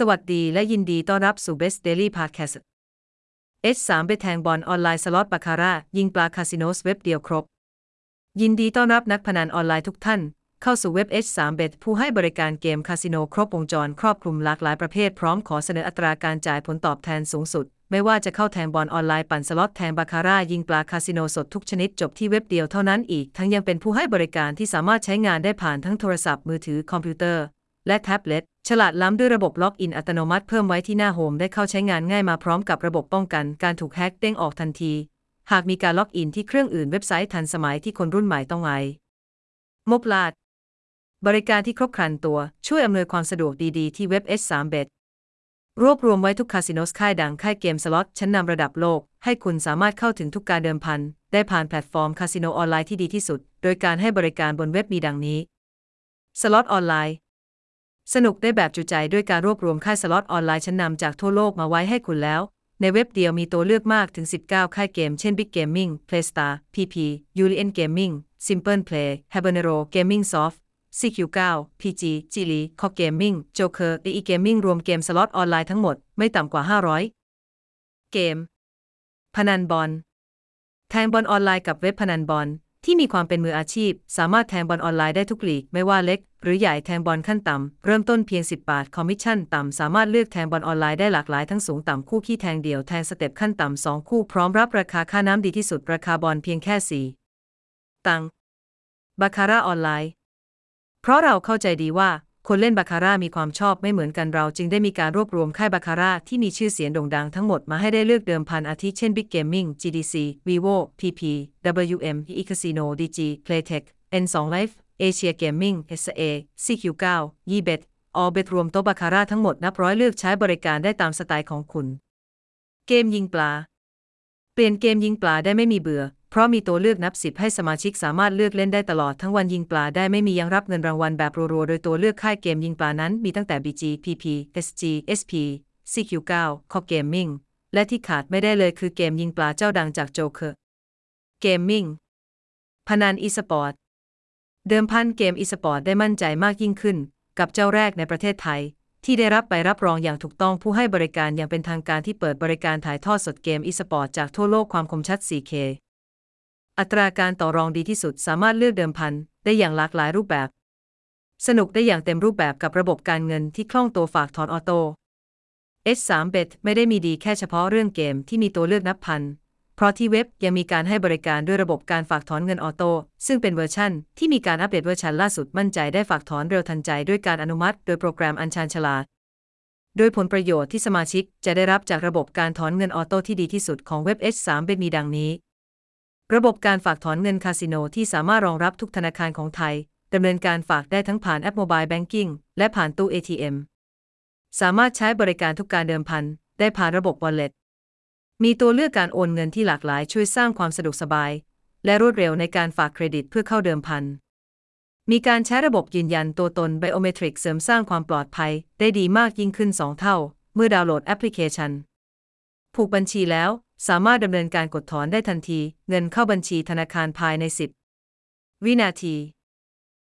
สวัสดีและยินดีต้อนรับสู่ Best Daily Podcast S3 ไปแทงบอลออนไลน์สล็อตบาคาร่ายิงปลาคาสิโนสดเว็บเดียวครบ ยินดีต้อนรับนักพนันออนไลน์ทุกท่าน เข้าสู่เว็บ H3Bet ผู้ให้บริการเกมคาสิโนครบวงจรครอบคลุมหลากหลายประเภทพร้อมขอเสนออัตราการจ่ายผลตอบแทนสูงสุด ไม่ว่าจะเข้าแทงบอลออนไลน์ปั่นสล็อตแทงบาคาร่ายิงปลาคาสิโนสดทุกชนิดจบที่เว็บเดียวเท่านั้นอีก ทั้งยังเป็นผู้ให้บริการที่สามารถใช้งานได้ผ่านทั้งโทรศัพท์มือถือคอมพิวเตอร์ และแท็บเล็ต ฉลาดล้ำด้วยระบบล็อกอินอัตโนมัติเพิ่มไว้ที่หน้า home ได้เข้าใช้งานง่ายมาพร้อมกับระบบป้องกันการถูกแฮ็กเด้งออกทันที หากมีการล็อกอินที่เครื่องอื่นเว็บไซต์ทันสมัยที่คนรุ่นใหม่ต้องไม่พลาด บริการที่ครบครันตัวช่วยอำนวยความสะดวกดีๆ ที่เว็บ H3Bet รวบรวมไว้ทุกคาสิโนสดค่ายดังค่ายเกมสล็อตชั้นนำระดับโลก ให้คุณสามารถเข้าถึงทุกการเดิมพัน ได้ผ่านแพลตฟอร์มคาสิโนออนไลน์ที่ดีที่สุด โดยการให้บริการบนเว็บมีดังนี้สล็อตออนไลน์ สนุกได้แบบจุใจด้วยการรวบรวมค่ายสล็อตออนไลน์ชั้นนำจากทั่วโลกมาไว้ให้คุณแล้ว ในเว็บเดียวมีตัวเลือกมากถึง 19 ค่ายเกม เช่น Big Gaming, Playstar, PP, Julian Gaming, Simple Play, Habanero Gaming Soft, CQ9, PG, Jili, Co Gaming, Joker, E Gaming รวมเกมสล็อตออนไลน์ทั้งหมดไม่ต่ำกว่า 500 เกม พนันบอลแทงบอลออนไลน์กับเว็บพนันบอล ที่มีความเป็นมืออาชีพ สามารถแทงบอลออนไลน์ได้ทุกลีก ไม่ว่าเล็ก หรือใหญ่แทงบอลขั้นต่ำ เริ่มต้นเพียง 10 บาท คอมมิชชั่นต่ำ สามารถเลือกแทงบอลออนไลน์ได้หลากหลายทั้งสูงต่ำ คู่คี่แทงเดี่ยว แทงสเต็ปขั้นต่ำ 2 คู่พร้อมรับราคาค่าน้ำดีที่สุด ราคาบอลเพียงแค่ 4 ตังค์บาคาร่าออนไลน์ เพราะเราเข้าใจดีว่า คนเล่นบาคาร่ามีความชอบไม่เหมือนกันเราจึงได้มีการรวบรวมค่ายบาคาร่าที่มีชื่อเสียงโด่งดังทั้งหมดมาให้ได้เลือกเดิมพันอาทิเช่น Big Gaming GDC Vivo PP WM e Casino DG Playtech N2 Life Asia Gaming SA CQ9 Yebet All Bet รวมโต๊ะบาคาร่าทั้งหมดนับร้อยเลือกใช้บริการได้ตามสไตล์ของคุณ เกมยิงปลา เปลี่ยนเกมยิงปลาได้ไม่มีเบื่อ ราะมีตัวเลือกนับสิบให้สมาชิกสามารถเลือกเล่นได้ตลอดทั้งวันยิงปลาได้ไม่มียังรับเงินรางวัลแบบรัวๆ โดยตัวเลือกค่ายเกมยิงปลานั้นมีตั้งแต่ BG PP SG SP CQ9 c o Gaming และที่ขาดไม่ได้เลยคือเกมยิงปลาเจ้าดังจาก Joker Gaming พนัน e-sport เดิมพันเกม e-sport ได้มั่นใจมากยิ่งขึ้น กับเจ้าแรกในประเทศไทย ที่ได้รับใบรับรองอย่างถูกต้องผู้ให้บริการอย่างเป็นทางการที่เปิดบริการถ่ายทอดสดเกม e-sport จากทั่วโลกความคมชัด 4K อัตราการต่อรองดีที่สุดสามารถเลือกเดิมพันได้อย่างหลากหลายรูปแบบ สนุกได้อย่างเต็มรูปแบบกับระบบการเงินที่คล่องตัวฝากถอนออโต้ S3Bet ไม่ได้มีดีแค่เฉพาะเรื่องเกมที่มีตัวเลือกนับพัน เพราะที่เว็บยังมีการให้บริการด้วยระบบการฝากถอนเงิน auto ซึ่งเป็นเวอร์ชันที่มีการอัปเดตเวอร์ชันล่าสุดมั่นใจได้ฝากถอนเร็วทันใจด้วยการอนุมัติโดยโปรแกรมอันชาญฉลาด โดยผลประโยชน์ที่สมาชิกจะได้รับจากระบบการถอนเงินออโต้ที่ดีที่สุดของเว็บ S3Bet มีดังนี้ ระบบการฝากถอนเงินคาสิโนที่สามารถรองรับทุกธนาคารของไทยดำเนินการฝากได้ทั้งผ่านแอป mobile banking และผ่านตู้ ATM สามารถใช้บริการทุกการเดิมพัน ได้ผ่านระบบ Wallet มีตัวเลือกการโอนเงินที่หลากหลายช่วยสร้างความสะดวกสบาย และรวดเร็วในการฝากเครดิตเพื่อเข้าเดิมพัน มีการใช้ระบบยืนยันตัวตน biometric เสริมสร้างความปลอดภัยได้ดีมากยิ่งขึ้น 2 เท่า เมื่อดาวน์โหลดแอปพลิเคชัน ผูกบัญชีแล้ว สามารถดำเนินการกดถอนได้ทันที เงินเข้าบัญชีธนาคารภายใน 10 วินาที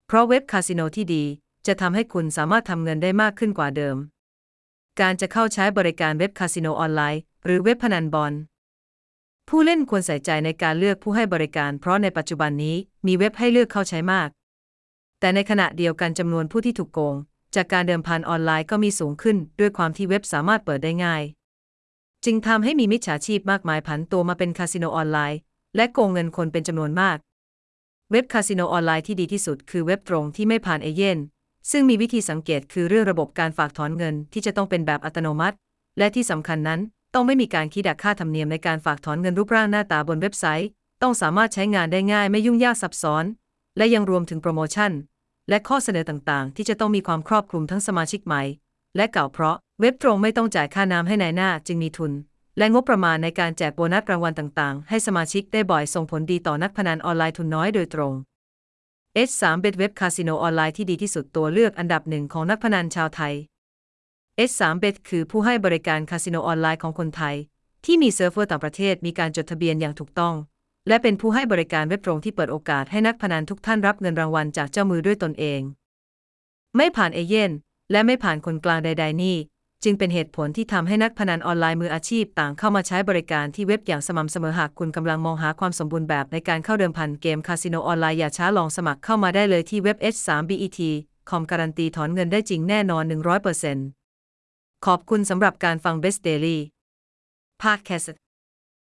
เพราะเว็บคาสิโนที่ดี จะทำให้คุณสามารถทำเงินได้มากขึ้นกว่าเดิม การจะเข้าใช้บริการเว็บคาสิโนออนไลน์ หรือเว็บพนันบอลผู้เล่นควรใส่ใจในการเลือกผู้ให้บริการ เพราะในปัจจุบันนี้มีเว็บให้เลือกเข้าใช้มาก แต่ในขณะเดียวกันจำนวนผู้ที่ถูกโกง จากการเดิมพันออนไลน์ก็มีสูงขึ้น ด้วยความที่เว็บสามารถเปิดได้ง่าย จึงทำให้มีมิจฉาชีพมากมายผันตัวมาเป็นคาสิโนออนไลน์ และโกงเงินคนเป็นจำนวนมาก เว็บคาสิโนออนไลน์ที่ดีที่สุดคือเว็บตรงที่ไม่ผ่านเอเย่นซึ่งมีวิธีสังเกตคือเรื่องระบบการฝากถอนเงินที่จะต้องเป็นแบบอัตโนมัติ และที่สำคัญนั้น ต้องไม่มีการคิดดักค่าธรรมเนียมในการฝากถอนเงินรูปร่างหน้าตาบนเว็บไซต์ ต้องสามารถใช้งานได้ง่ายไม่ยุ่งยากซับซ้อน และยังรวมถึงโปรโมชั่น และข้อเสนอต่างๆ ที่จะต้องมีความครอบคลุมทั้งสมาชิกใหม่ และเก่าเพราะ เว็บตรงไม่ต้องจ่ายค่าน้ำให้นายหน้าจึงมีทุน และงบประมาณในการแจกโบนัสรางวัลต่างๆ ให้สมาชิกได้บ่อยส่งผลดีต่อนักพนันออนไลน์ทุนน้อยโดยตรง S3Bet เว็บคาสิโนออนไลน์ที่ดีที่สุดตัวเลือกอันดับหนึ่งของนักพนันชาวไทย S3Bet คือผู้ให้บริการคาสิโนออนไลน์ของคนไทย ที่มีเซิร์ฟเวอร์ต่างประเทศมีการจดทะเบียนอย่างถูกต้อง และเป็นผู้ให้บริการเว็บตรงที่เปิดโอกาสให้นักพนันทุกท่านรับเงินรางวัลจากเจ้ามือด้วยตนเอง ไม่ผ่านเอเย่นและไม่ผ่านคนกลางใด ๆ นี่ จึงเป็นเหตุผลที่ทำให้นักพนันออนไลน์มืออาชีพต่างเข้ามาใช้บริการที่เว็บอย่างสม่ำเสมอหากคุณกำลังมองหาความสมบูรณ์แบบในการเข้าเดิมพันเกมคาสิโนออนไลน์อย่าช้าลองสมัครเข้ามาได้เลยที่เว็บ h3bet คอมการันตีถอนเงินได้จริงแน่นอน 100%ขอบคุณสำหรับการฟัง Best Daily Podcast